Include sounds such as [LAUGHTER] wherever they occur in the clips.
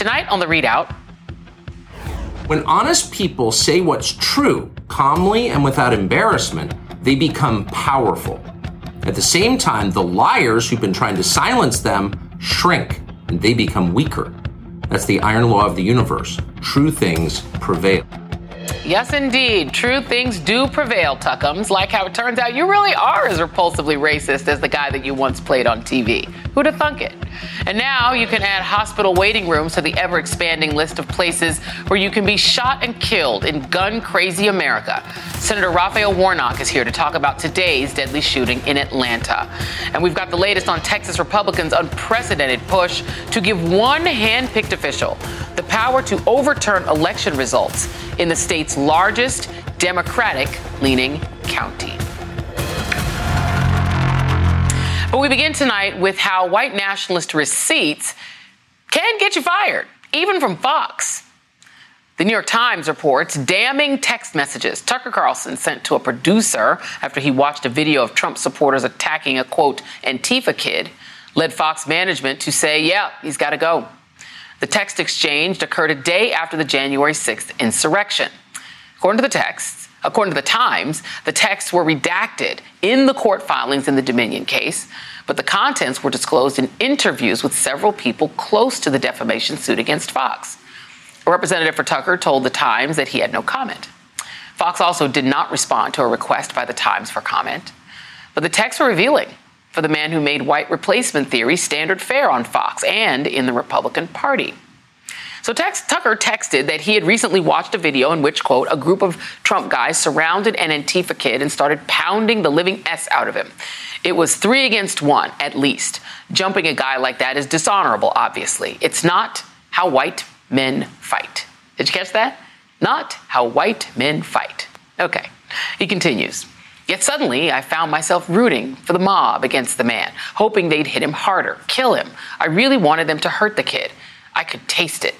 Tonight on the ReidOut. When honest people say what's true calmly and without embarrassment, they become powerful. At the same time, the liars who've been trying to silence them shrink and they become weaker. That's the iron law of the universe. True things prevail. Yes, indeed. True things do prevail, Tuckums. Like how it turns out you really are as repulsively racist as the guy that you once played on TV. Who'd have thunk it? And now you can add hospital waiting rooms to the ever expanding list of places where you can be shot and killed in gun crazy America. Senator Raphael Warnock is here to talk about today's deadly shooting in Atlanta. And we've got the latest on Texas Republicans' unprecedented push to give one hand picked official the power to overturn election results in the state's largest Democratic leaning county. But we begin tonight with how white nationalist receipts can get you fired, even from Fox. The New York Times reports damning text messages Tucker Carlson sent to a producer after he watched a video of Trump supporters attacking a quote Antifa kid led Fox management to say, yeah, he's got to go. The text exchange occurred a day after the January 6th insurrection. According to the texts, according to the Times, the texts were redacted in the court filings in the Dominion case, but the contents were disclosed in interviews with several people close to the defamation suit against Fox. A representative for Tucker told the Times that he had no comment. Fox also did not respond to a request by the Times for comment. But the texts were revealing for the man who made white replacement theory standard fare on Fox and in the Republican Party. So Tucker texted that he had recently watched a video in which, quote, a group of Trump guys surrounded an Antifa kid and started pounding the living S out of him. It was three against one, at least. Jumping a guy like that is dishonorable, obviously. It's not how white men fight. Did you catch that? Not how white men fight. Okay. He continues. Yet suddenly, I found myself rooting for the mob against the man, hoping they'd hit him harder, kill him. I really wanted them to hurt the kid. I could taste it.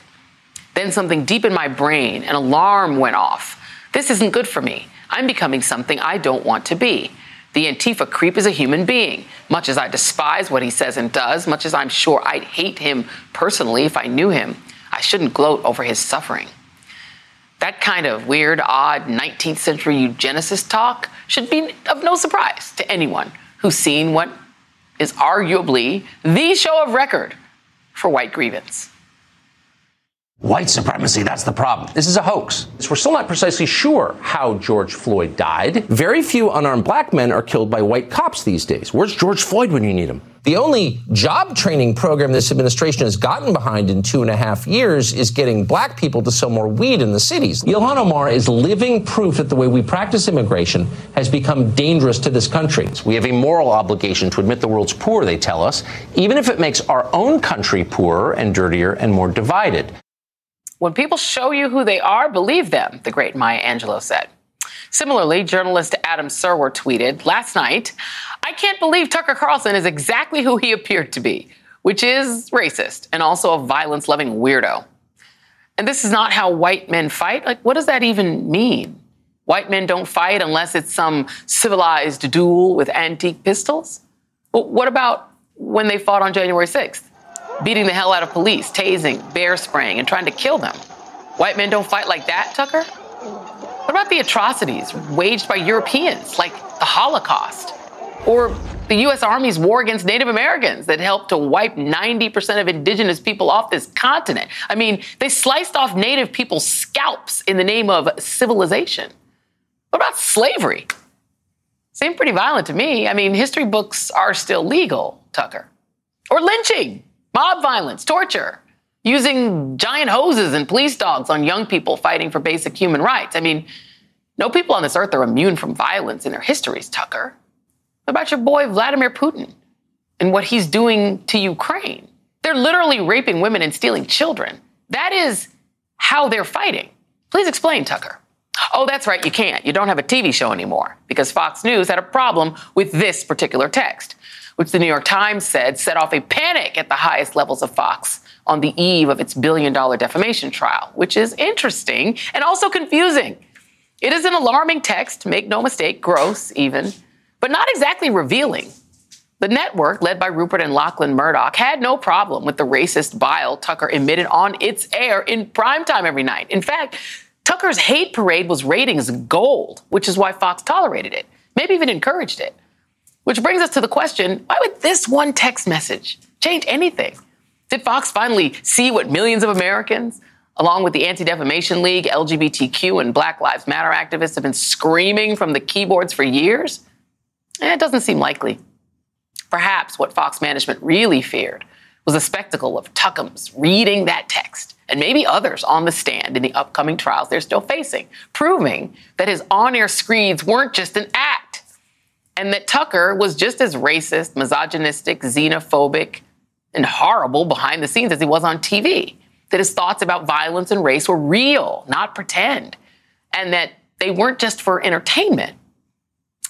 Then something deep in my brain, an alarm went off. This isn't good for me. I'm becoming something I don't want to be. The Antifa creep is a human being. Much as I despise what he says and does, much as I'm sure I'd hate him personally if I knew him, I shouldn't gloat over his suffering. That kind of weird, odd 19th century eugenicist talk should be of no surprise to anyone who's seen what is arguably the show of record for white grievance. White supremacy, that's the problem. This is a hoax. We're still not precisely sure how George Floyd died. Very few unarmed black men are killed by white cops these days. Where's George Floyd when you need him? The only job training program this administration has gotten behind in two and a half years is getting black people to sell more weed in the cities. Ilhan Omar is living proof that the way we practice immigration has become dangerous to this country. We have a moral obligation to admit the world's poor, they tell us, even if it makes our own country poorer and dirtier and more divided. When people show you who they are, believe them, the great Maya Angelou said. Similarly, journalist Adam Serwer tweeted last night, I can't believe Tucker Carlson is exactly who he appeared to be, which is racist and also a violence loving weirdo. And this is not how white men fight. Like, what does that even mean? White men don't fight unless it's some civilized duel with antique pistols? Well, what about when they fought on January 6th? Beating the hell out of police, tasing, bear spraying, and trying to kill them. White men don't fight like that, Tucker? What about the atrocities waged by Europeans, like the Holocaust? Or the U.S. Army's war against Native Americans that helped to wipe 90% of indigenous people off this continent? I mean, they sliced off Native people's scalps in the name of civilization. What about slavery? Seemed pretty violent to me. I mean, history books are still legal, Tucker. Or lynching mob violence, torture, using giant hoses and police dogs on young people fighting for basic human rights. I mean, no people on this earth are immune from violence in their histories, Tucker. What about your boy Vladimir Putin and what he's doing to Ukraine? They're literally raping women and stealing children. That is how they're fighting. Please explain, Tucker. Oh, that's right, you can't. You don't have a TV show anymore because Fox News had a problem with this particular text which the New York Times said set off a panic at the highest levels of Fox on the eve of its billion dollar defamation trial, which is interesting and also confusing. It is an alarming text, make no mistake, gross even, but not exactly revealing. The network, led by Rupert and Lachlan Murdoch, had no problem with the racist bile Tucker emitted on its air in primetime every night. In fact, Tucker's hate parade was ratings gold, which is why Fox tolerated it, maybe even encouraged it. Which brings us to the question why would this one text message change anything? Did Fox finally see what millions of Americans, along with the Anti Defamation League, LGBTQ, and Black Lives Matter activists, have been screaming from the keyboards for years? Eh, it doesn't seem likely. Perhaps what Fox management really feared was the spectacle of Tuckums reading that text and maybe others on the stand in the upcoming trials they're still facing, proving that his on air screeds weren't just an act and that Tucker was just as racist, misogynistic, xenophobic, and horrible behind the scenes as he was on TV. That his thoughts about violence and race were real, not pretend, and that they weren't just for entertainment.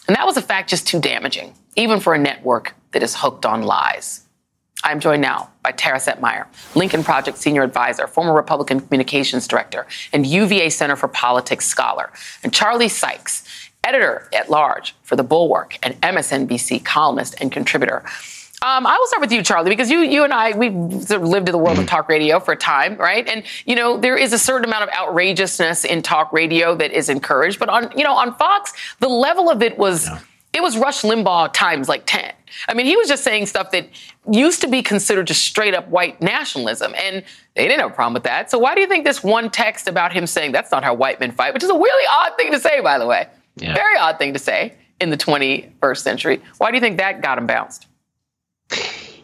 And that was a fact just too damaging, even for a network that is hooked on lies. I'm joined now by Tara Setmayer, Lincoln Project Senior Advisor, former Republican Communications Director, and UVA Center for Politics Scholar, and Charlie Sykes, Editor at Large for The Bulwark and MSNBC columnist and contributor. Um, I will start with you, Charlie, because you, you and I, we sort of lived in the world of talk radio for a time, right? And you know, there is a certain amount of outrageousness in talk radio that is encouraged, but on, you know, on Fox, the level of it was, yeah. it was Rush Limbaugh times like ten. I mean, he was just saying stuff that used to be considered just straight up white nationalism, and they didn't have a problem with that. So why do you think this one text about him saying that's not how white men fight, which is a really odd thing to say, by the way, yeah. very odd thing to say in the 21st century? Why do you think that got him bounced?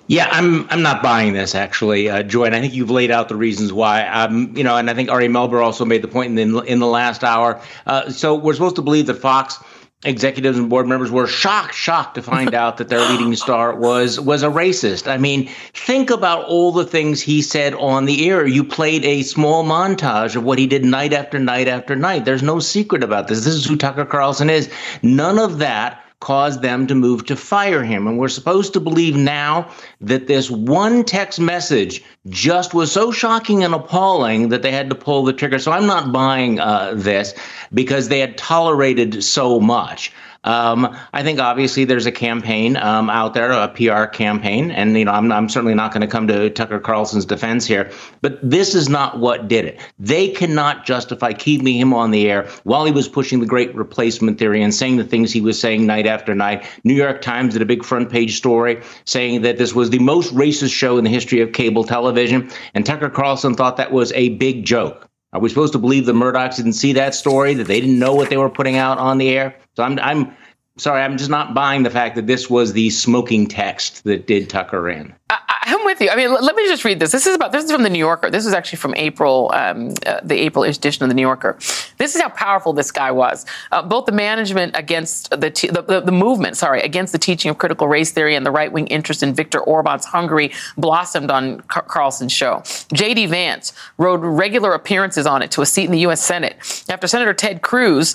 Yeah, I'm I'm not buying this actually, uh, Joy. And I think you've laid out the reasons why. Um, you know, and I think Ari Melber also made the point in the in the last hour. Uh, so we're supposed to believe that Fox executives and board members were shocked, shocked to find [LAUGHS] out that their leading star was was a racist. I mean, think about all the things he said on the air. You played a small montage of what he did night after night after night. There's no secret about this. This is who Tucker Carlson is. None of that caused them to move to fire him. And we're supposed to believe now that this one text message just was so shocking and appalling that they had to pull the trigger. So I'm not buying uh, this because they had tolerated so much. Um, I think obviously there's a campaign um, out there, a PR campaign, and you know I'm, I'm certainly not going to come to Tucker Carlson's defense here, but this is not what did it. They cannot justify keeping him on the air while he was pushing the great replacement theory and saying the things he was saying night after night. New York Times did a big front page story saying that this was the most racist show in the history of cable television, and Tucker Carlson thought that was a big joke. Are we supposed to believe the Murdochs didn't see that story, that they didn't know what they were putting out on the air? So I'm, I'm sorry, I'm just not buying the fact that this was the smoking text that did Tucker in. I, am with you. I mean, let me just read this. This is about this is from the New Yorker. This is actually from April, um, uh, the April edition of the New Yorker. This is how powerful this guy was. Uh, both the management against the, the, the, the movement, sorry, against the teaching of critical race theory and the right wing interest in Viktor Orban's Hungary blossomed on Car- Carlson's show. J.D. Vance rode regular appearances on it to a seat in the U.S. Senate after Senator Ted Cruz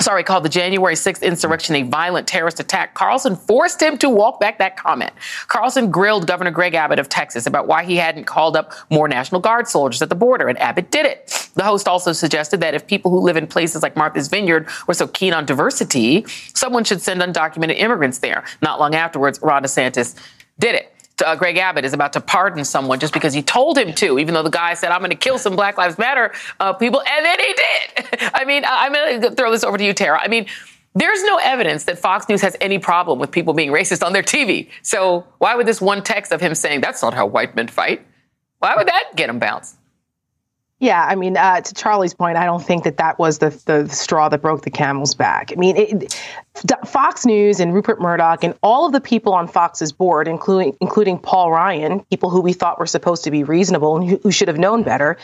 sorry, called the January 6th insurrection a violent terrorist attack, Carlson forced him to walk back that comment. Carlson grilled Governor Greg Abbott of Texas about why he hadn't called up more National Guard soldiers at the border, and Abbott did it. The host also suggested that if people who live in places like Martha's Vineyard were so keen on diversity, someone should send undocumented immigrants there. Not long afterwards, Ron DeSantis did it uh, Greg Abbott is about to pardon someone just because he told him to, even though the guy said, I'm going to kill some Black Lives Matter uh, people, and then he did. [LAUGHS] I mean, I'm going to throw this over to you, Tara. I mean, there's no evidence that Fox News has any problem with people being racist on their TV. So why would this one text of him saying, that's not how white men fight, why would that get him bounced? Yeah, I mean, uh, to Charlie's point, I don't think that that was the, the straw that broke the camel's back. I mean, it, Fox News and Rupert Murdoch and all of the people on Fox's board, including including Paul Ryan, people who we thought were supposed to be reasonable and who, who should have known better,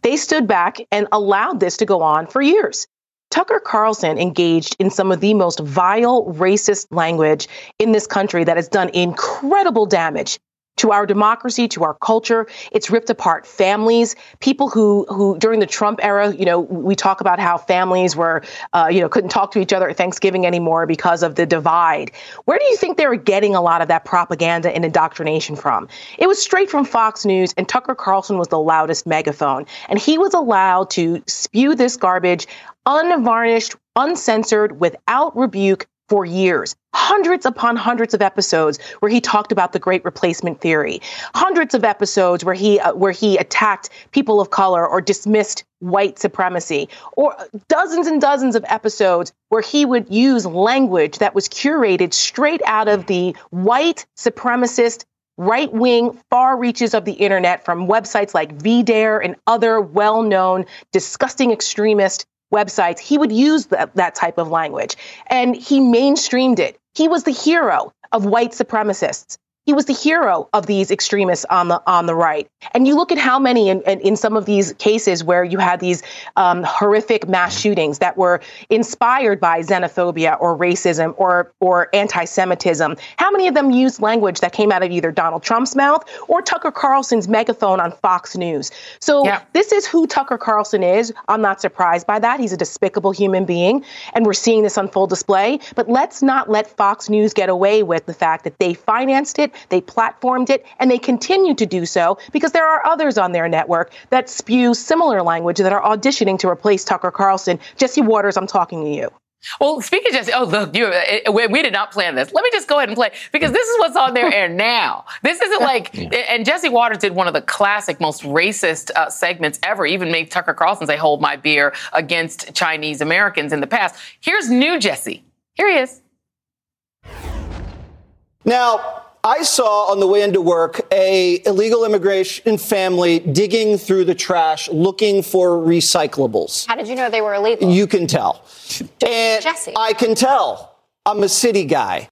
they stood back and allowed this to go on for years. Tucker Carlson engaged in some of the most vile racist language in this country that has done incredible damage to our democracy, to our culture. It's ripped apart families. People who, who during the Trump era, you know, we talk about how families were, uh, you know, couldn't talk to each other at Thanksgiving anymore because of the divide. Where do you think they were getting a lot of that propaganda and indoctrination from? It was straight from Fox News, and Tucker Carlson was the loudest megaphone, and he was allowed to spew this garbage unvarnished, uncensored, without rebuke for years. Hundreds upon hundreds of episodes where he talked about the great replacement theory. Hundreds of episodes where he uh, where he attacked people of color or dismissed white supremacy. Or dozens and dozens of episodes where he would use language that was curated straight out of the white supremacist right wing far reaches of the internet from websites like VDare and other well known disgusting extremist websites, he would use that, type of language. And he mainstreamed it. He was the hero of white supremacists. He was the hero of these extremists on the on the right. And you look at how many in, in, in some of these cases where you had these um, horrific mass shootings that were inspired by xenophobia or racism or or anti-Semitism. How many of them used language that came out of either Donald Trump's mouth or Tucker Carlson's megaphone on Fox News? So yeah. this is who Tucker Carlson is. I'm not surprised by that. He's a despicable human being, and we're seeing this on full display. But let's not let Fox News get away with the fact that they financed it they platformed it, and they continue to do so because there are others on their network that spew similar language that are auditioning to replace Tucker Carlson. Jesse Watters, I'm talking to you. Well, speaking of Jesse, oh look, you, it, we did not plan this. Let me just go ahead and play because this is what's on their air now. This isn't like, and Jesse Watters did one of the classic, most racist uh, segments ever. Even made Tucker Carlson say, "Hold my beer" against Chinese Americans in the past. Here's new Jesse. Here he is. Now, I saw on the way into work a illegal immigration family digging through the trash looking for recyclables. How did you know they were illegal? You can tell. And Jesse. I can tell. I'm a city guy.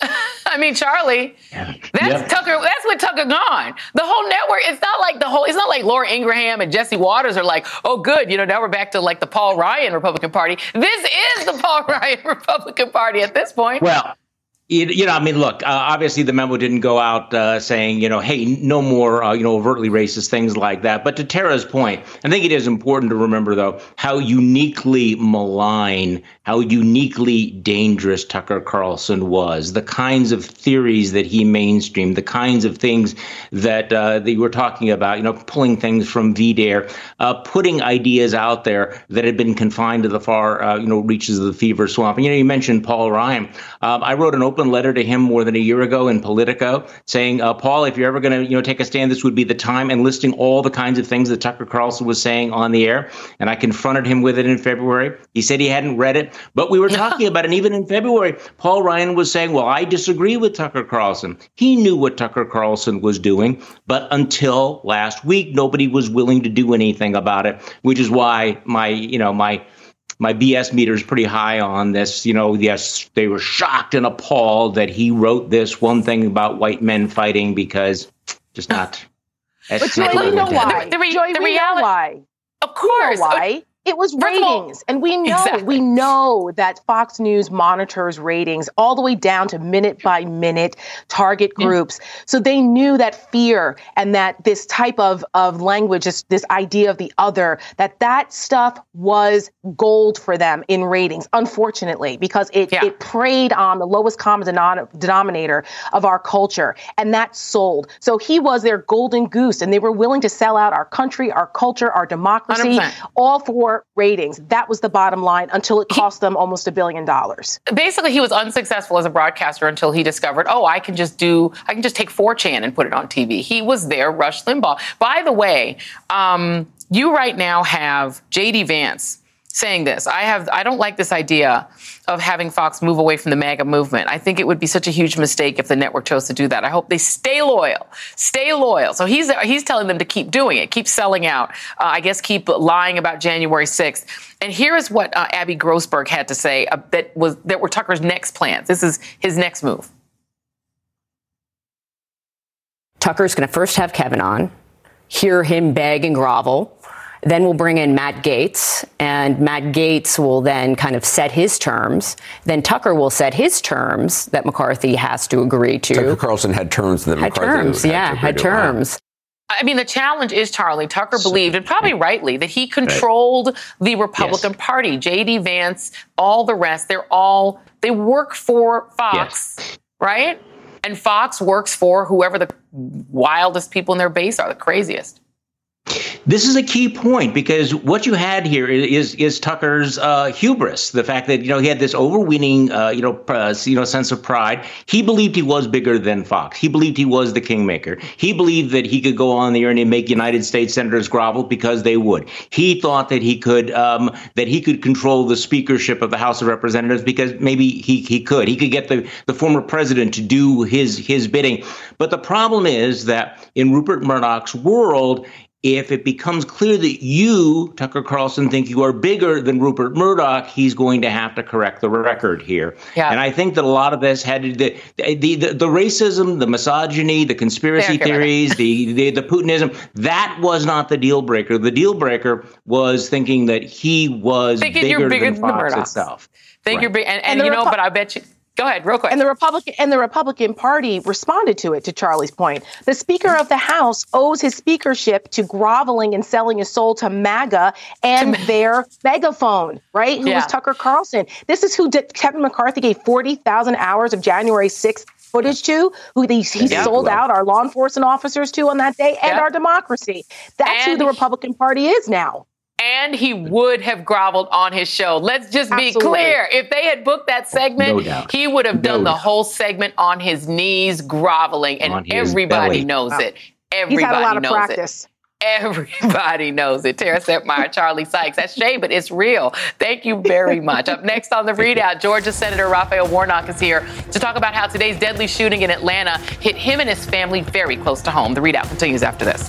[LAUGHS] I mean, Charlie, that's yep. Tucker. That's what Tucker gone. The whole network. It's not like the whole. It's not like Laura Ingraham and Jesse Watters are like, oh, good. You know, now we're back to like the Paul Ryan Republican Party. This is the Paul [LAUGHS] Ryan Republican Party at this point. Well, you know, I mean, look. Uh, obviously, the memo didn't go out uh, saying, you know, hey, no more, uh, you know, overtly racist things like that. But to Tara's point, I think it is important to remember, though, how uniquely malign, how uniquely dangerous Tucker Carlson was. The kinds of theories that he mainstreamed, the kinds of things that uh, that you were talking about. You know, pulling things from VDare, uh, putting ideas out there that had been confined to the far, uh, you know, reaches of the fever swamp. And you know, you mentioned Paul Ryan. Um, I wrote an open open letter to him more than a year ago in Politico saying, uh, Paul, if you're ever going to you know take a stand, this would be the time, and listing all the kinds of things that Tucker Carlson was saying on the air. And I confronted him with it in February. He said he hadn't read it, but we were talking [LAUGHS] about it. And even in February, Paul Ryan was saying, well, I disagree with Tucker Carlson. He knew what Tucker Carlson was doing, but until last week, nobody was willing to do anything about it, which is why my, you know, my my BS meter is pretty high on this. You know, yes, they were shocked and appalled that he wrote this one thing about white men fighting because just not. [SIGHS] But Joy, we know why. The, the, Joy, the we reality, know why. Of course. You know uh, why? It was ratings. and we know, exactly. we know that Fox News monitors ratings all the way down to minute by minute target groups. So they knew that fear and that this type of, of language, this, this idea of the other, that that stuff was gold for them in ratings, unfortunately, because it, yeah. it preyed on the lowest common denominator of our culture. And that sold. So he was their golden goose and they were willing to sell out our country, our culture, our democracy, 100%. all for ratings. That was the bottom line until it cost them almost a billion dollars. Basically, he was unsuccessful as a broadcaster until he discovered, oh, I can just do, I can just take 4chan and put it on TV. He was there, Rush Limbaugh. By the way, um, you right now have J.D. Vance saying this. I have I don't like this idea of having Fox move away from the MAGA movement. I think it would be such a huge mistake if the network chose to do that. I hope they stay loyal, stay loyal. So he's he's telling them to keep doing it, keep selling out. Uh, I guess keep lying about January 6th. And here is what uh, Abby Grossberg had to say uh, that was that were Tucker's next plans. This is his next move. Tucker's going to first have Kevin on, hear him beg and grovel then we'll bring in Matt Gaetz, and Matt Gaetz will then kind of set his terms. Then Tucker will set his terms that McCarthy has to agree to. Tucker Carlson had terms that had McCarthy terms, had yeah, had terms. I mean, the challenge is Charlie Tucker believed, and probably rightly, that he controlled the Republican yes. Party. J.D. Vance, all the rest, they're all they work for Fox, yes. right? And Fox works for whoever the wildest people in their base are, the craziest. This is a key point because what you had here is is Tucker's uh, hubris, the fact that you know he had this overweening uh, you know uh, you know sense of pride. He believed he was bigger than Fox. He believed he was the kingmaker. He believed that he could go on the air and make United States senators grovel because they would. He thought that he could um, that he could control the speakership of the House of Representatives because maybe he he could. He could get the the former president to do his his bidding. But the problem is that in Rupert Murdoch's world, if it becomes clear that you, Tucker Carlson, think you are bigger than Rupert Murdoch, he's going to have to correct the record here. Yeah. And I think that a lot of this had to, the, the, the, the racism, the misogyny, the conspiracy theories, the, the, the Putinism, that was not the deal breaker. The deal breaker was thinking that he was thinking bigger, bigger, than, than Fox itself. Think right. you're big, and, and, and you know, Repu- but I bet you Go ahead, real quick. And the Republican and the Republican Party responded to it. To Charlie's point, the Speaker of the House owes his speakership to groveling and selling his soul to MAGA and to their megaphone, right? Who yeah. was Tucker Carlson? This is who did, Kevin McCarthy gave forty thousand hours of January sixth footage to, who he, he yeah, sold well. out our law enforcement officers to on that day, and yeah. our democracy. That's and who the Republican Party is now and he would have groveled on his show. Let's just be Absolutely. clear. If they had booked that segment, no he would have done no the doubt. whole segment on his knees groveling, and everybody belly. knows it. Everybody He's had a lot of practice. It. Everybody knows it. Tara [LAUGHS] Setmayer, Charlie Sykes. That's shame, but it's real. Thank you very much. Up next on the ReidOut, Georgia Senator Raphael Warnock is here to talk about how today's deadly shooting in Atlanta hit him and his family very close to home. The ReidOut continues after this.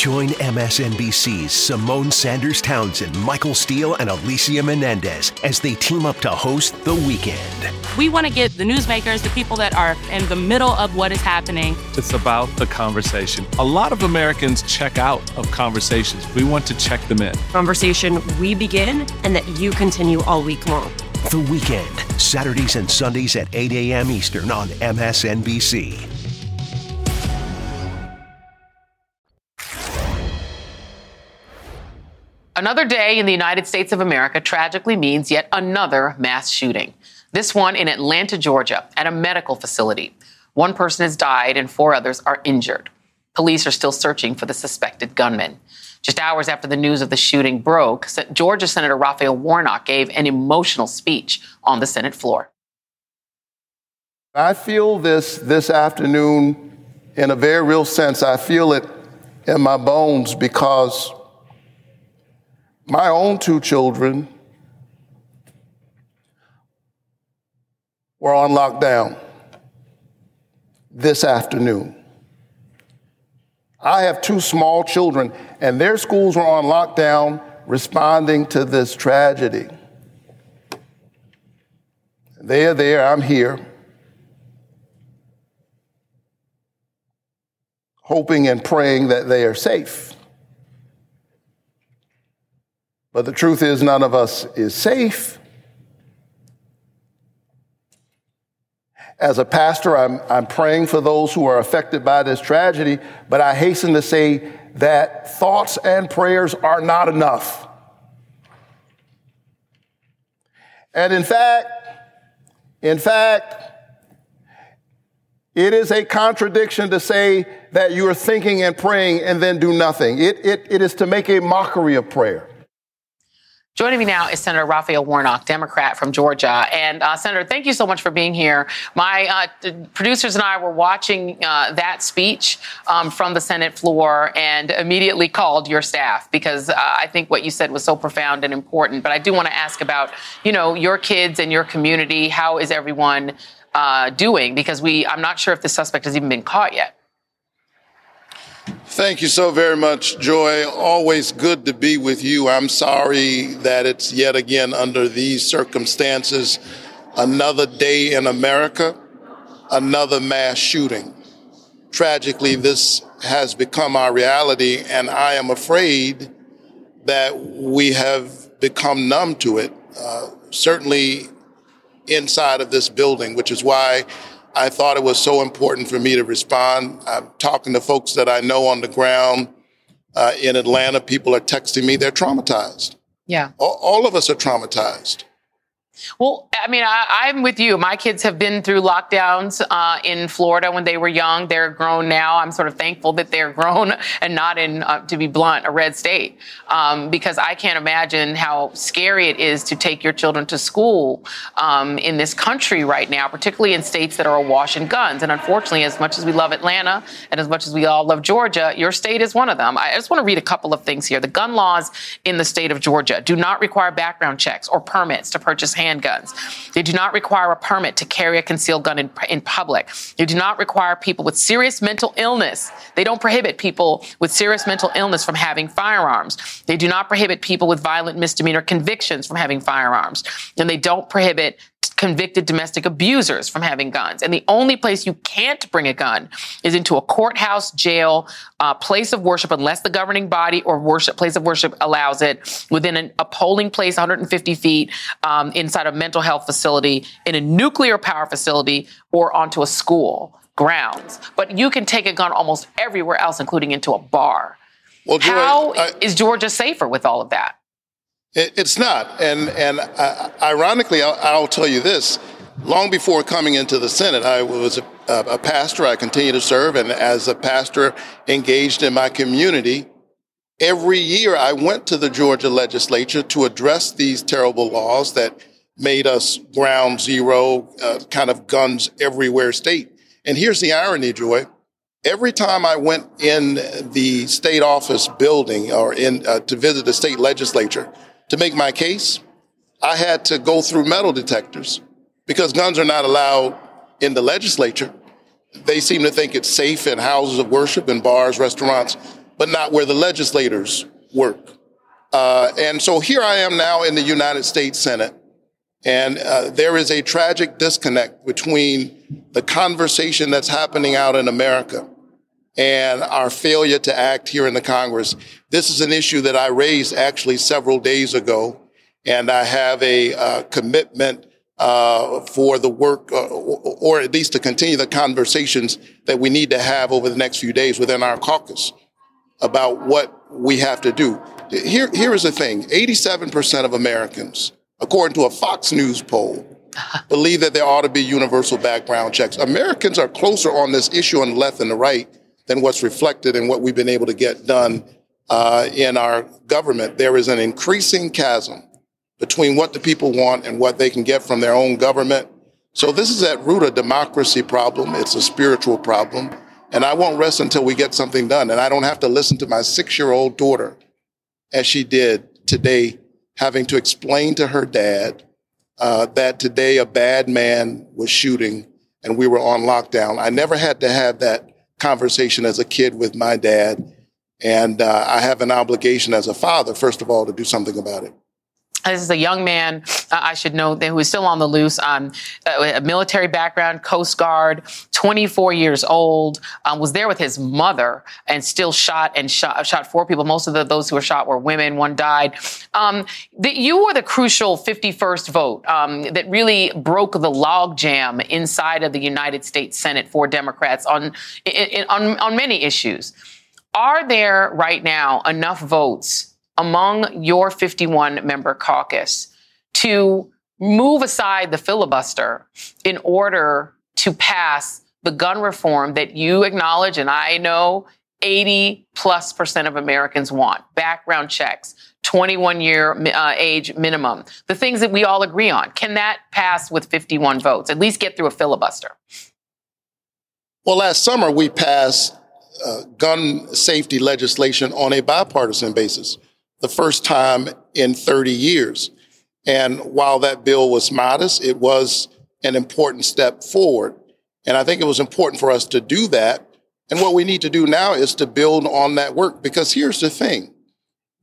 Join MSNBC's Simone Sanders Townsend, Michael Steele, and Alicia Menendez as they team up to host The Weekend. We want to get the newsmakers, the people that are in the middle of what is happening. It's about the conversation. A lot of Americans check out of conversations. We want to check them in. Conversation we begin and that you continue all week long. The Weekend, Saturdays and Sundays at 8 a.m. Eastern on MSNBC. Another day in the United States of America tragically means yet another mass shooting. This one in Atlanta, Georgia, at a medical facility. One person has died and four others are injured. Police are still searching for the suspected gunman. Just hours after the news of the shooting broke, Georgia Senator Raphael Warnock gave an emotional speech on the Senate floor. I feel this this afternoon in a very real sense. I feel it in my bones because my own two children were on lockdown this afternoon. I have two small children, and their schools were on lockdown responding to this tragedy. They are there, I'm here, hoping and praying that they are safe. But the truth is, none of us is safe. As a pastor, I'm, I'm praying for those who are affected by this tragedy, but I hasten to say that thoughts and prayers are not enough. And in fact, in fact, it is a contradiction to say that you are thinking and praying and then do nothing. It, it, it is to make a mockery of prayer. Joining me now is Senator Raphael Warnock, Democrat from Georgia. And uh, Senator, thank you so much for being here. My uh, producers and I were watching uh, that speech um, from the Senate floor and immediately called your staff because uh, I think what you said was so profound and important. But I do want to ask about, you know, your kids and your community. How is everyone uh, doing? Because we, I'm not sure if the suspect has even been caught yet. Thank you so very much, Joy. Always good to be with you. I'm sorry that it's yet again under these circumstances another day in America, another mass shooting. tragically, this has become our reality, and I am afraid that we have become numb to it. Uh, certainly inside of this building, which is why I thought it was so important for me to respond. I'm talking to folks that I know on the ground uh, in Atlanta. People are texting me; they're traumatized. Yeah, all, all of us are traumatized. Well, I mean, I, am with you. My kids have been through lockdowns uh, in Florida when they were young. They're grown now. I'm sort of thankful that they're [LAUGHS] grown and not in, uh, to be blunt, a red state, um, because I can't imagine how scary it is to take your children to school um, in this country right now, particularly in states that are awash in guns. And unfortunately, as much as we love Atlanta and as much as we all love Georgia, your state is one of them. I just want to read a couple of things here. The gun laws in the state of Georgia do not require background checks or permits to purchase hand handguns. They do not require a permit to carry a concealed gun in, in public. They do not require people with serious mental illness. They don't prohibit people with serious mental illness from having firearms. They do not prohibit people with violent misdemeanor convictions from having firearms. And they don't prohibit convicted domestic abusers from having guns. And the only place you can't bring a gun is into a courthouse, jail, uh, place of worship, unless the governing body or worship place of worship allows it, within an, a polling place 150 feet um, inside a mental health facility, in a nuclear power facility, or onto a school grounds. But you can take a gun almost everywhere else, including into a bar. Well, How I, is Georgia safer with all of that? It, it's not. And, and uh, ironically, I'll, I'll, tell you this. Long before coming into the Senate, I was a, a pastor. I continue to serve. And as a pastor engaged in my community, every year I went to the Georgia legislature to address these terrible laws that made us ground zero, uh, kind of guns everywhere state. And here's the irony, Joy. Every time I went in the state office building or in uh, to visit the state legislature, to make my case, I had to go through metal detectors because guns are not allowed in the legislature. They seem to think it's safe in houses of worship, in bars, restaurants, but not where the legislators work. Uh, and so here I am now in the United States Senate, and uh, there is a tragic disconnect between the conversation that's happening out in America and our failure to act here in the Congress. This is an issue that I raised actually several days ago, and I have a uh, commitment uh, for the work, uh, or at least to continue the conversations that we need to have over the next few days within our caucus about what we have to do. Here, here is the thing 87% of Americans, according to a Fox News poll, [LAUGHS] believe that there ought to be universal background checks. Americans are closer on this issue on the left and the right than what's reflected in what we've been able to get done uh, in our government. There is an increasing chasm between what the people want and what they can get from their own government. So this is at root a democracy problem. It's a spiritual problem. And I won't rest until we get something done. And I don't have to listen to my six year old daughter, as she did today, having to explain to her dad uh, that today a bad man was shooting and we were on lockdown. I never had to have that conversation as a kid with my dad. And uh, I have an obligation as a father, first of all, to do something about it. This is a young man, uh, I should that who is still on the loose. Um, a military background, Coast Guard, 24 years old, um, was there with his mother and still shot and shot, shot four people. Most of the, those who were shot were women. One died. Um, the, you were the crucial 51st vote um, that really broke the logjam inside of the United States Senate for Democrats on, in, on, on many issues. Are there right now enough votes? among your 51 member caucus to move aside the filibuster in order to pass the gun reform that you acknowledge and I know 80 plus percent of Americans want background checks, 21 year uh, age minimum, the things that we all agree on. Can that pass with 51 votes? At least get through a filibuster? Well, last summer we passed uh, gun safety legislation on a bipartisan basis the first time in 30 years. And while that bill was modest, it was an important step forward. And I think it was important for us to do that. And what we need to do now is to build on that work because here's the thing.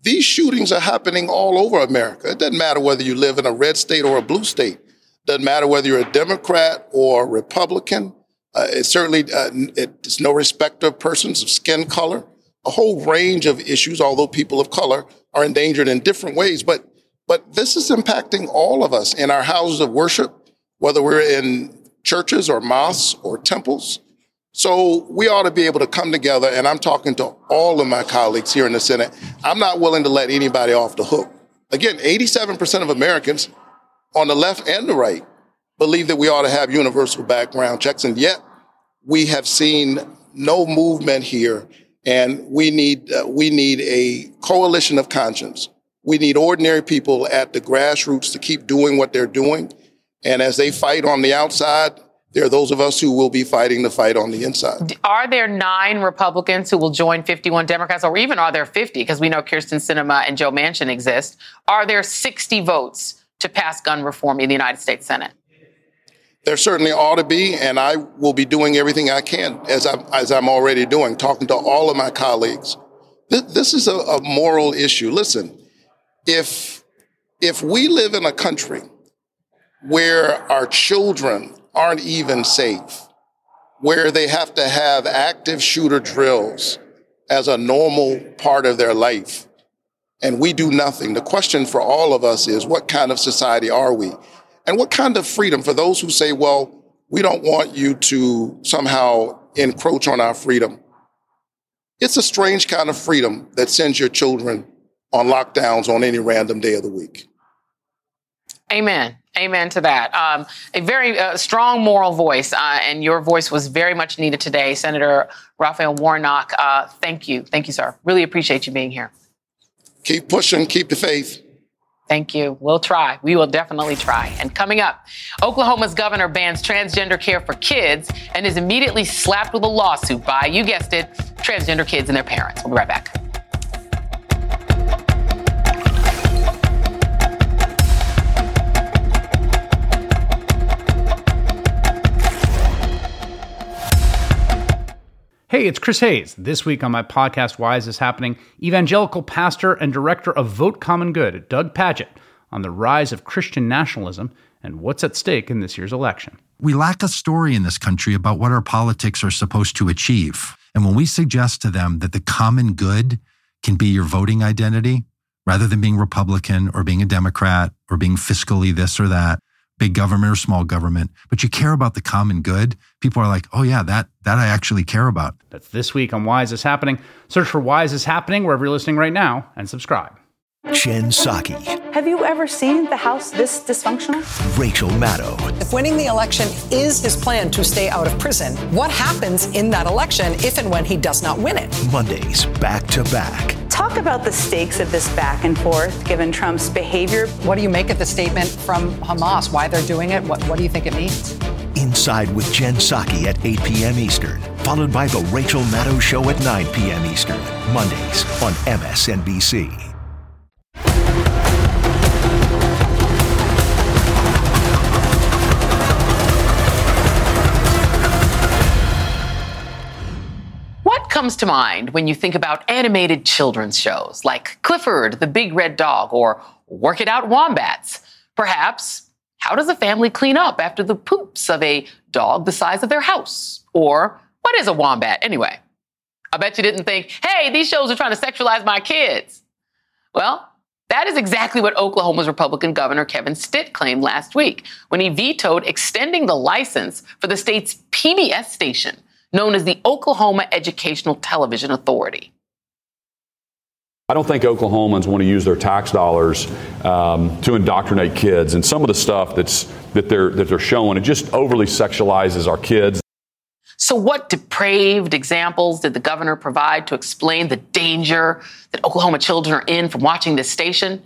These shootings are happening all over America. It doesn't matter whether you live in a red state or a blue state. It doesn't matter whether you're a Democrat or Republican. Uh, it's certainly uh, it's no respect of persons of skin color, a whole range of issues. Although people of color are endangered in different ways, but but this is impacting all of us in our houses of worship, whether we're in churches or mosques or temples. So we ought to be able to come together, and I'm talking to all of my colleagues here in the Senate. I'm not willing to let anybody off the hook. Again, 87% of Americans on the left and the right believe that we ought to have universal background checks, and yet we have seen no movement here, and we need uh, we need a coalition of conscience. We need ordinary people at the grassroots to keep doing what they're doing, and as they fight on the outside, there are those of us who will be fighting the fight on the inside. Are there nine Republicans who will join 51 Democrats, or even are there 50? Because we know Kyrsten Sinema and Joe Manchin exist. Are there 60 votes to pass gun reform in the United States Senate? There certainly ought to be, and I will be doing everything I can, as I'm, as I'm already doing, talking to all of my colleagues. This, this is a, a moral issue. Listen, if if we live in a country where our children aren't even safe, where they have to have active shooter drills as a normal part of their life, and we do nothing. The question for all of us is what kind of society are we? And what kind of freedom for those who say, well, we don't want you to somehow encroach on our freedom? It's a strange kind of freedom that sends your children on lockdowns on any random day of the week. Amen. Amen to that. Um, a very uh, strong moral voice, uh, and your voice was very much needed today, Senator Raphael Warnock. Uh, thank you. Thank you, sir. Really appreciate you being here. Keep pushing, keep the faith. Thank you. We'll try. We will definitely try. And coming up, Oklahoma's governor bans transgender care for kids and is immediately slapped with a lawsuit by, you guessed it, transgender kids and their parents. We'll be right back. Hey, it's Chris Hayes. This week on my podcast, Why Is This Happening? Evangelical pastor and director of Vote Common Good, Doug Pagitt, on the rise of Christian nationalism and what's at stake in this year's election. We lack a story in this country about what our politics are supposed to achieve. And when we suggest to them that the common good can be your voting identity, rather than being Republican or being a Democrat or being fiscally this or that, big government or small government, but you care about the common good, people are like, oh yeah, that that I actually care about. That's this week on Why Is This Happening? Search for Why Is This Happening wherever you're listening right now and subscribe. Jen Psaki. Have you ever seen the House this dysfunctional? Rachel Maddow. If winning the election is his plan to stay out of prison, what happens in that election if and when he does not win it? Mondays back to back. Talk about the stakes of this back and forth given Trump's behavior. What do you make of the statement from Hamas? Why they're doing it? What, what do you think it means? Inside with Jen Psaki at 8 p.m. Eastern, followed by The Rachel Maddow Show at 9 p.m. Eastern, Mondays on MSNBC. Comes to mind when you think about animated children's shows like Clifford the Big Red Dog or Work It Out Wombats? Perhaps, how does a family clean up after the poops of a dog the size of their house? Or what is a wombat anyway? I bet you didn't think, hey, these shows are trying to sexualize my kids. Well, that is exactly what Oklahoma's Republican Governor Kevin Stitt claimed last week when he vetoed extending the license for the state's PBS station, known as the Oklahoma Educational Television Authority. I don't think Oklahomans want to use their tax dollars um, to indoctrinate kids, and some of the stuff that's that they're that they're showing it just overly sexualizes our kids. So, what depraved examples did the governor provide to explain the danger that Oklahoma children are in from watching this station?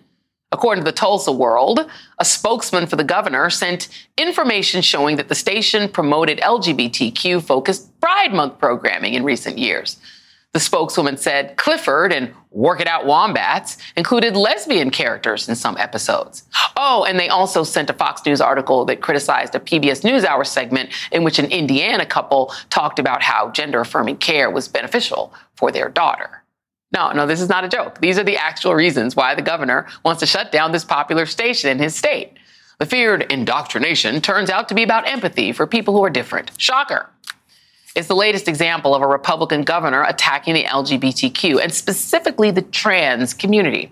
According to the Tulsa World, a spokesman for the governor sent information showing that the station promoted LGBTQ focused Pride Month programming in recent years. The spokeswoman said Clifford and Work It Out Wombats included lesbian characters in some episodes. Oh, and they also sent a Fox News article that criticized a PBS NewsHour segment in which an Indiana couple talked about how gender affirming care was beneficial for their daughter. No, no, this is not a joke. These are the actual reasons why the governor wants to shut down this popular station in his state. The feared indoctrination turns out to be about empathy for people who are different. Shocker. It's the latest example of a Republican governor attacking the LGBTQ and specifically the trans community.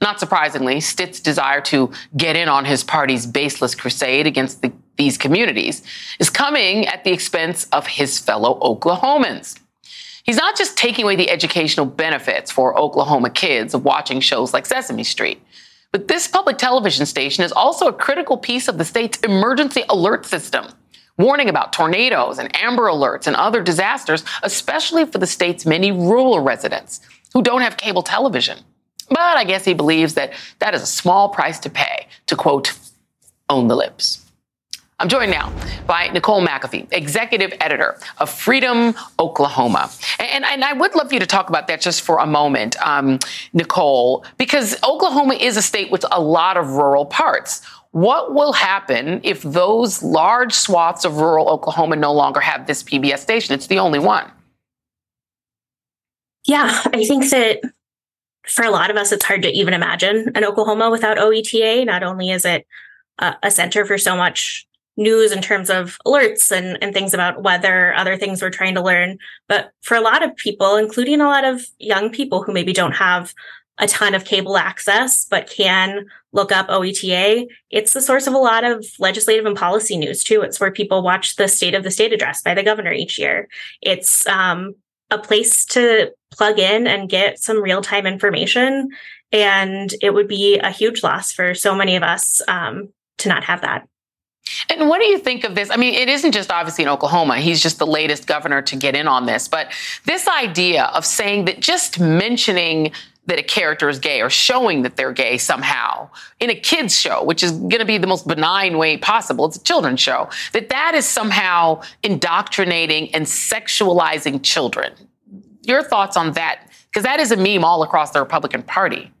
Not surprisingly, Stitt's desire to get in on his party's baseless crusade against the, these communities is coming at the expense of his fellow Oklahomans. He's not just taking away the educational benefits for Oklahoma kids of watching shows like Sesame Street, but this public television station is also a critical piece of the state's emergency alert system, warning about tornadoes and amber alerts and other disasters, especially for the state's many rural residents who don't have cable television. But I guess he believes that that is a small price to pay to quote, own the libs. I'm joined now by Nicole McAfee, executive editor of Freedom Oklahoma. And, and I would love for you to talk about that just for a moment, um, Nicole, because Oklahoma is a state with a lot of rural parts. What will happen if those large swaths of rural Oklahoma no longer have this PBS station? It's the only one. Yeah, I think that for a lot of us, it's hard to even imagine an Oklahoma without OETA. Not only is it a center for so much news in terms of alerts and, and things about weather, other things we're trying to learn. But for a lot of people, including a lot of young people who maybe don't have a ton of cable access, but can look up OETA, it's the source of a lot of legislative and policy news too. It's where people watch the State of the State address by the governor each year. It's um, a place to plug in and get some real time information. And it would be a huge loss for so many of us um, to not have that. And what do you think of this? I mean, it isn't just obviously in Oklahoma. He's just the latest governor to get in on this. But this idea of saying that just mentioning that a character is gay or showing that they're gay somehow in a kids show which is going to be the most benign way possible it's a children's show that that is somehow indoctrinating and sexualizing children your thoughts on that because that is a meme all across the republican party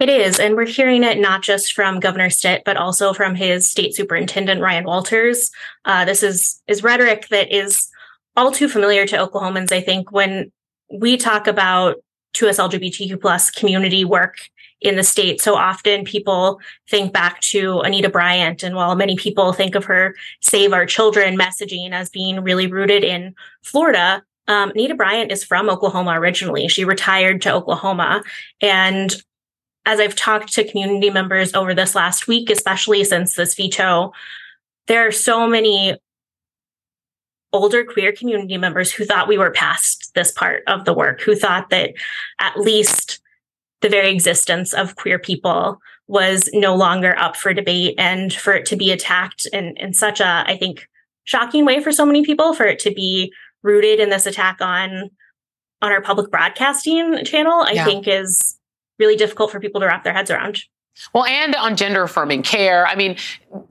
it is. And we're hearing it not just from Governor Stitt, but also from his state superintendent, Ryan Walters. Uh, this is, is rhetoric that is all too familiar to Oklahomans. I think when we talk about 2S LGBTQ plus community work in the state, so often people think back to Anita Bryant. And while many people think of her Save Our Children messaging as being really rooted in Florida, um, Anita Bryant is from Oklahoma originally. She retired to Oklahoma. And as I've talked to community members over this last week, especially since this veto, there are so many older queer community members who thought we were past this part of the work, who thought that at least the very existence of queer people was no longer up for debate and for it to be attacked in, in such a, I think, shocking way for so many people, for it to be rooted in this attack on on our public broadcasting channel, I yeah. think is really difficult for people to wrap their heads around. Well, and on gender affirming care. I mean,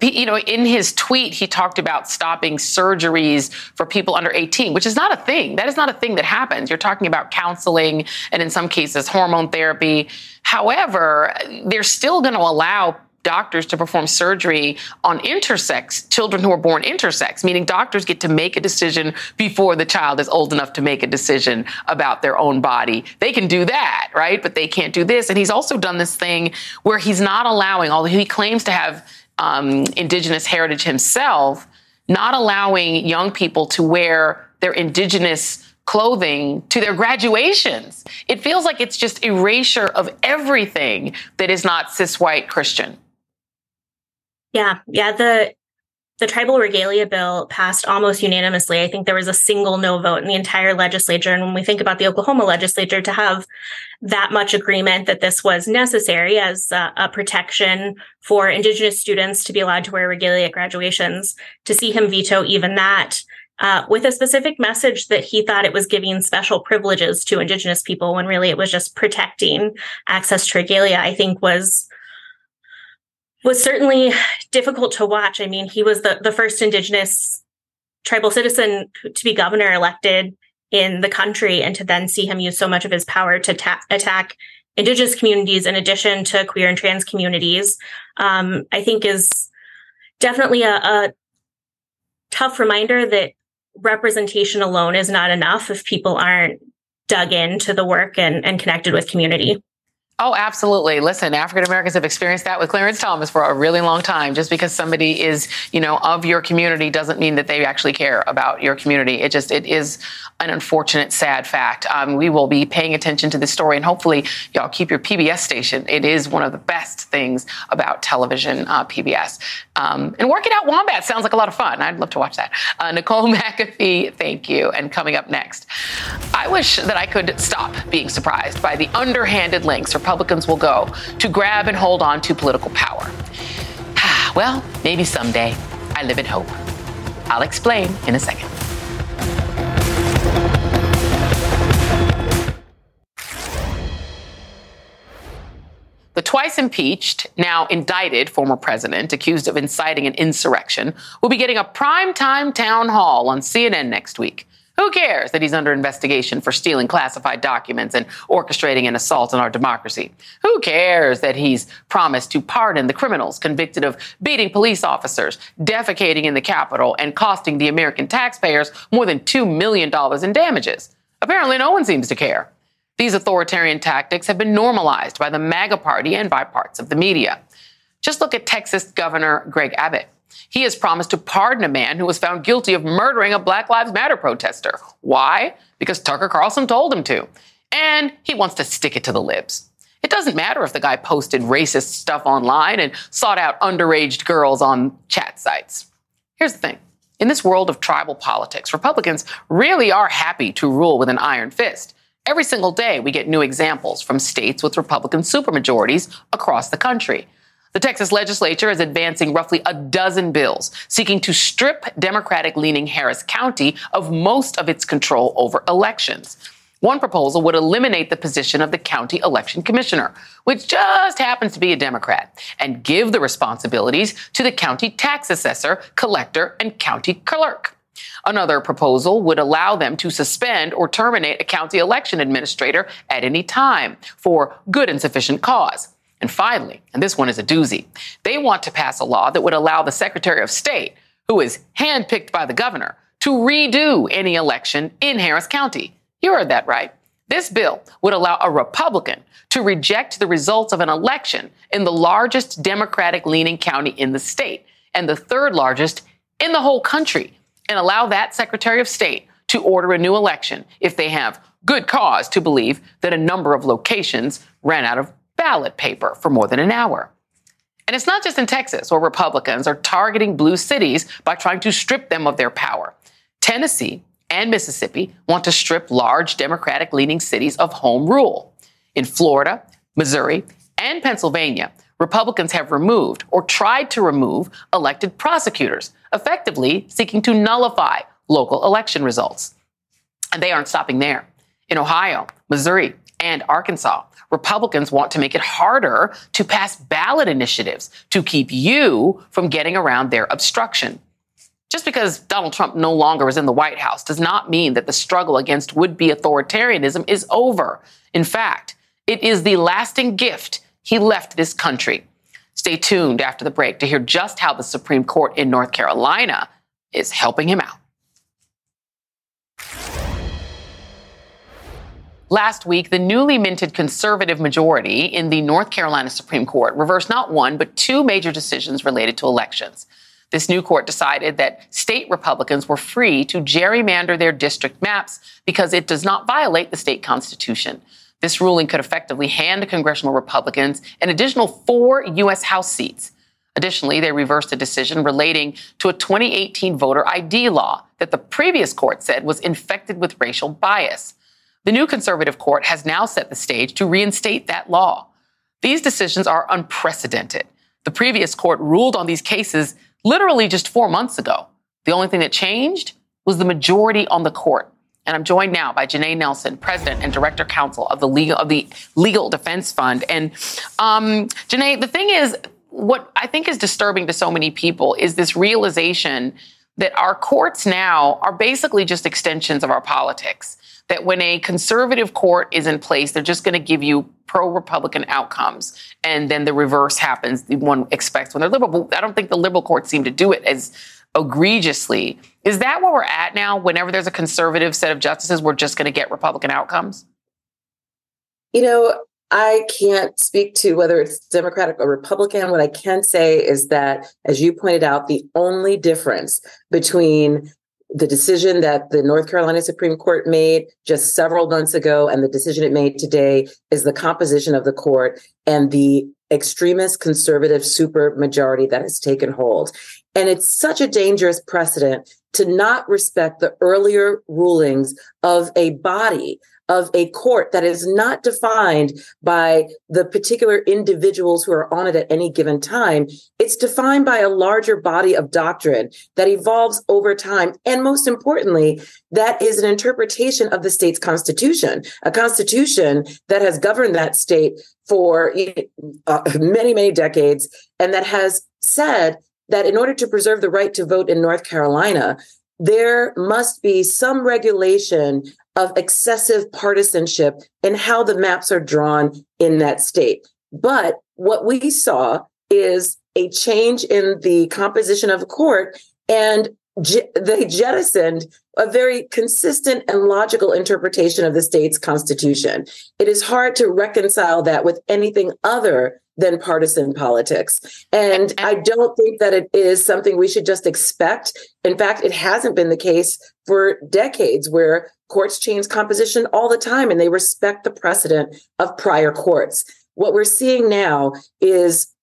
you know, in his tweet, he talked about stopping surgeries for people under 18, which is not a thing. That is not a thing that happens. You're talking about counseling and in some cases, hormone therapy. However, they're still going to allow doctors to perform surgery on intersex children who are born intersex, meaning doctors get to make a decision before the child is old enough to make a decision about their own body. They can do that, right? But they can't do this. And he's also done this thing where he's not allowing, although he claims to have um, indigenous heritage himself, not allowing young people to wear their indigenous clothing to their graduations. It feels like it's just erasure of everything that is not cis white Christian. Yeah, yeah. The the tribal regalia bill passed almost unanimously. I think there was a single no vote in the entire legislature. And when we think about the Oklahoma legislature to have that much agreement that this was necessary as a, a protection for Indigenous students to be allowed to wear regalia at graduations, to see him veto even that. Uh, with a specific message that he thought it was giving special privileges to Indigenous people when really it was just protecting access to regalia, I think was was certainly difficult to watch. I mean, he was the, the first Indigenous tribal citizen to be governor elected in the country, and to then see him use so much of his power to ta- attack Indigenous communities in addition to queer and trans communities, um, I think is definitely a, a tough reminder that representation alone is not enough if people aren't dug into the work and, and connected with community. Oh, absolutely. Listen, African Americans have experienced that with Clarence Thomas for a really long time. Just because somebody is, you know, of your community doesn't mean that they actually care about your community. It just, it is an unfortunate, sad fact. Um, we will be paying attention to this story and hopefully y'all keep your PBS station. It is one of the best things about television, uh, PBS. Um, and working out Wombat sounds like a lot of fun. I'd love to watch that. Uh, Nicole [LAUGHS] McAfee, thank you. And coming up next, I wish that I could stop being surprised by the underhanded links Republicans will go to grab and hold on to political power. [SIGHS] well, maybe someday. I live in hope. I'll explain in a second. The twice impeached, now indicted former president accused of inciting an insurrection will be getting a primetime town hall on CNN next week. Who cares that he's under investigation for stealing classified documents and orchestrating an assault on our democracy? Who cares that he's promised to pardon the criminals convicted of beating police officers, defecating in the Capitol, and costing the American taxpayers more than $2 million in damages? Apparently, no one seems to care. These authoritarian tactics have been normalized by the MAGA party and by parts of the media. Just look at Texas Governor Greg Abbott. He has promised to pardon a man who was found guilty of murdering a Black Lives Matter protester. Why? Because Tucker Carlson told him to. And he wants to stick it to the libs. It doesn't matter if the guy posted racist stuff online and sought out underage girls on chat sites. Here's the thing. In this world of tribal politics, Republicans really are happy to rule with an iron fist. Every single day, we get new examples from states with Republican supermajorities across the country. The Texas legislature is advancing roughly a dozen bills seeking to strip Democratic leaning Harris County of most of its control over elections. One proposal would eliminate the position of the county election commissioner, which just happens to be a Democrat, and give the responsibilities to the county tax assessor, collector, and county clerk. Another proposal would allow them to suspend or terminate a county election administrator at any time for good and sufficient cause. And finally, and this one is a doozy, they want to pass a law that would allow the Secretary of State, who is handpicked by the governor, to redo any election in Harris County. You heard that right. This bill would allow a Republican to reject the results of an election in the largest Democratic leaning county in the state and the third largest in the whole country, and allow that Secretary of State to order a new election if they have good cause to believe that a number of locations ran out of ballot paper for more than an hour. And it's not just in Texas where Republicans are targeting blue cities by trying to strip them of their power. Tennessee and Mississippi want to strip large Democratic leaning cities of home rule. In Florida, Missouri, and Pennsylvania, Republicans have removed or tried to remove elected prosecutors, effectively seeking to nullify local election results. And they aren't stopping there. In Ohio, Missouri, and Arkansas, Republicans want to make it harder to pass ballot initiatives to keep you from getting around their obstruction. Just because Donald Trump no longer is in the White House does not mean that the struggle against would be authoritarianism is over. In fact, it is the lasting gift he left this country. Stay tuned after the break to hear just how the Supreme Court in North Carolina is helping him out. Last week, the newly minted conservative majority in the North Carolina Supreme Court reversed not one, but two major decisions related to elections. This new court decided that state Republicans were free to gerrymander their district maps because it does not violate the state constitution. This ruling could effectively hand congressional Republicans an additional four U.S. House seats. Additionally, they reversed a decision relating to a 2018 voter ID law that the previous court said was infected with racial bias. The new conservative court has now set the stage to reinstate that law. These decisions are unprecedented. The previous court ruled on these cases literally just four months ago. The only thing that changed was the majority on the court. And I'm joined now by Janai Nelson, President and Director Counsel of the Legal of the Legal Defense Fund. And um, Janai, the thing is, what I think is disturbing to so many people is this realization that our courts now are basically just extensions of our politics that when a conservative court is in place, they're just going to give you pro Republican outcomes. And then the reverse happens, one expects when they're liberal. But I don't think the liberal courts seem to do it as egregiously. Is that where we're at now? Whenever there's a conservative set of justices, we're just going to get Republican outcomes? You know, I can't speak to whether it's Democratic or Republican. What I can say is that, as you pointed out, the only difference between the decision that the North Carolina Supreme Court made just several months ago and the decision it made today is the composition of the court and the extremist conservative super majority that has taken hold. And it's such a dangerous precedent to not respect the earlier rulings of a body of a court that is not defined by the particular individuals who are on it at any given time. It's defined by a larger body of doctrine that evolves over time. And most importantly, that is an interpretation of the state's constitution, a constitution that has governed that state for uh, many, many decades and that has said that in order to preserve the right to vote in North Carolina, there must be some regulation of excessive partisanship in how the maps are drawn in that state. But what we saw is a change in the composition of the court and they jettisoned a very consistent and logical interpretation of the state's constitution. It is hard to reconcile that with anything other than partisan politics. And I don't think that it is something we should just expect. In fact, it hasn't been the case for decades where courts change composition all the time and they respect the precedent of prior courts. What we're seeing now is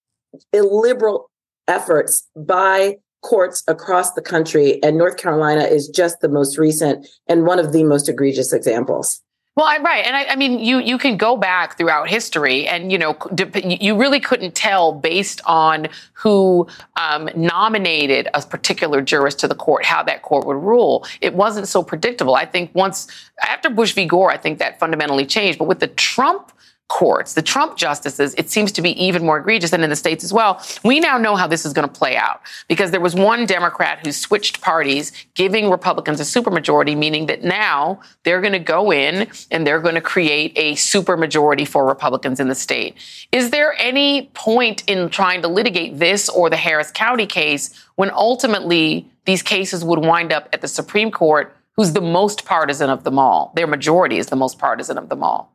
illiberal efforts by courts across the country, and North Carolina is just the most recent and one of the most egregious examples. Well, I, right, and I, I, mean, you you can go back throughout history, and you know, you really couldn't tell based on who um, nominated a particular jurist to the court how that court would rule. It wasn't so predictable. I think once after Bush v. Gore, I think that fundamentally changed. But with the Trump courts, the Trump justices, it seems to be even more egregious and in the states as well. We now know how this is going to play out because there was one Democrat who switched parties, giving Republicans a supermajority, meaning that now they're going to go in and they're going to create a supermajority for Republicans in the state. Is there any point in trying to litigate this or the Harris County case when ultimately these cases would wind up at the Supreme Court, who's the most partisan of them all? Their majority is the most partisan of them all.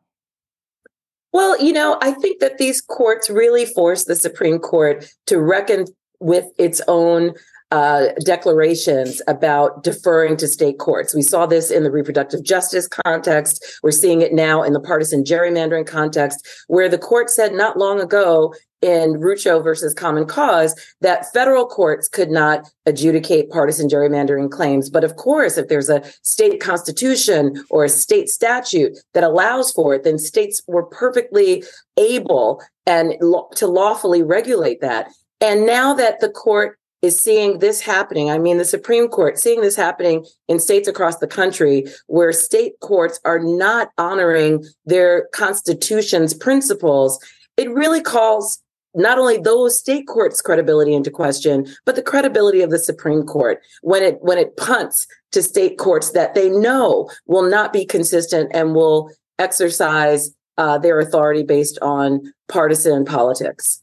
Well, you know, I think that these courts really force the Supreme Court to reckon with its own uh, declarations about deferring to state courts. We saw this in the reproductive justice context. We're seeing it now in the partisan gerrymandering context, where the court said not long ago in Rucho versus Common Cause that federal courts could not adjudicate partisan gerrymandering claims. But of course, if there's a state constitution or a state statute that allows for it, then states were perfectly able and to lawfully regulate that. And now that the court is seeing this happening. I mean, the Supreme Court seeing this happening in states across the country where state courts are not honoring their constitution's principles. It really calls not only those state courts credibility into question but the credibility of the supreme court when it when it punts to state courts that they know will not be consistent and will exercise uh, their authority based on partisan politics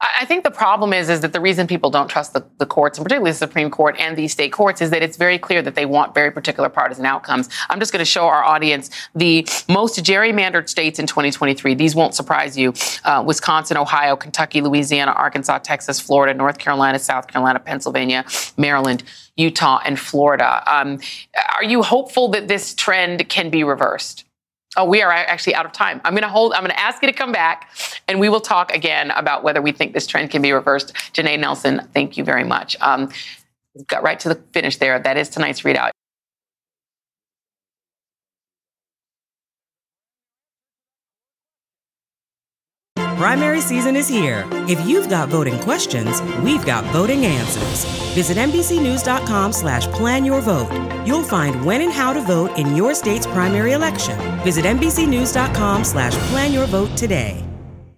I think the problem is is that the reason people don't trust the, the courts, and particularly the Supreme Court and these state courts, is that it's very clear that they want very particular partisan outcomes. I'm just going to show our audience the most gerrymandered states in 2023. These won't surprise you: uh, Wisconsin, Ohio, Kentucky, Louisiana, Arkansas, Texas, Florida, North Carolina, South Carolina, Pennsylvania, Maryland, Utah, and Florida. Um, are you hopeful that this trend can be reversed? Oh, we are actually out of time. I'm going to hold, I'm going to ask you to come back and we will talk again about whether we think this trend can be reversed. Janai Nelson, thank you very much. Um, got right to the finish there. That is tonight's ReidOut. Primary season is here. If you've got voting questions, we've got voting answers. Visit NBCNews.com slash plan your vote. You'll find when and how to vote in your state's primary election. Visit NBCNews.com slash plan your vote today.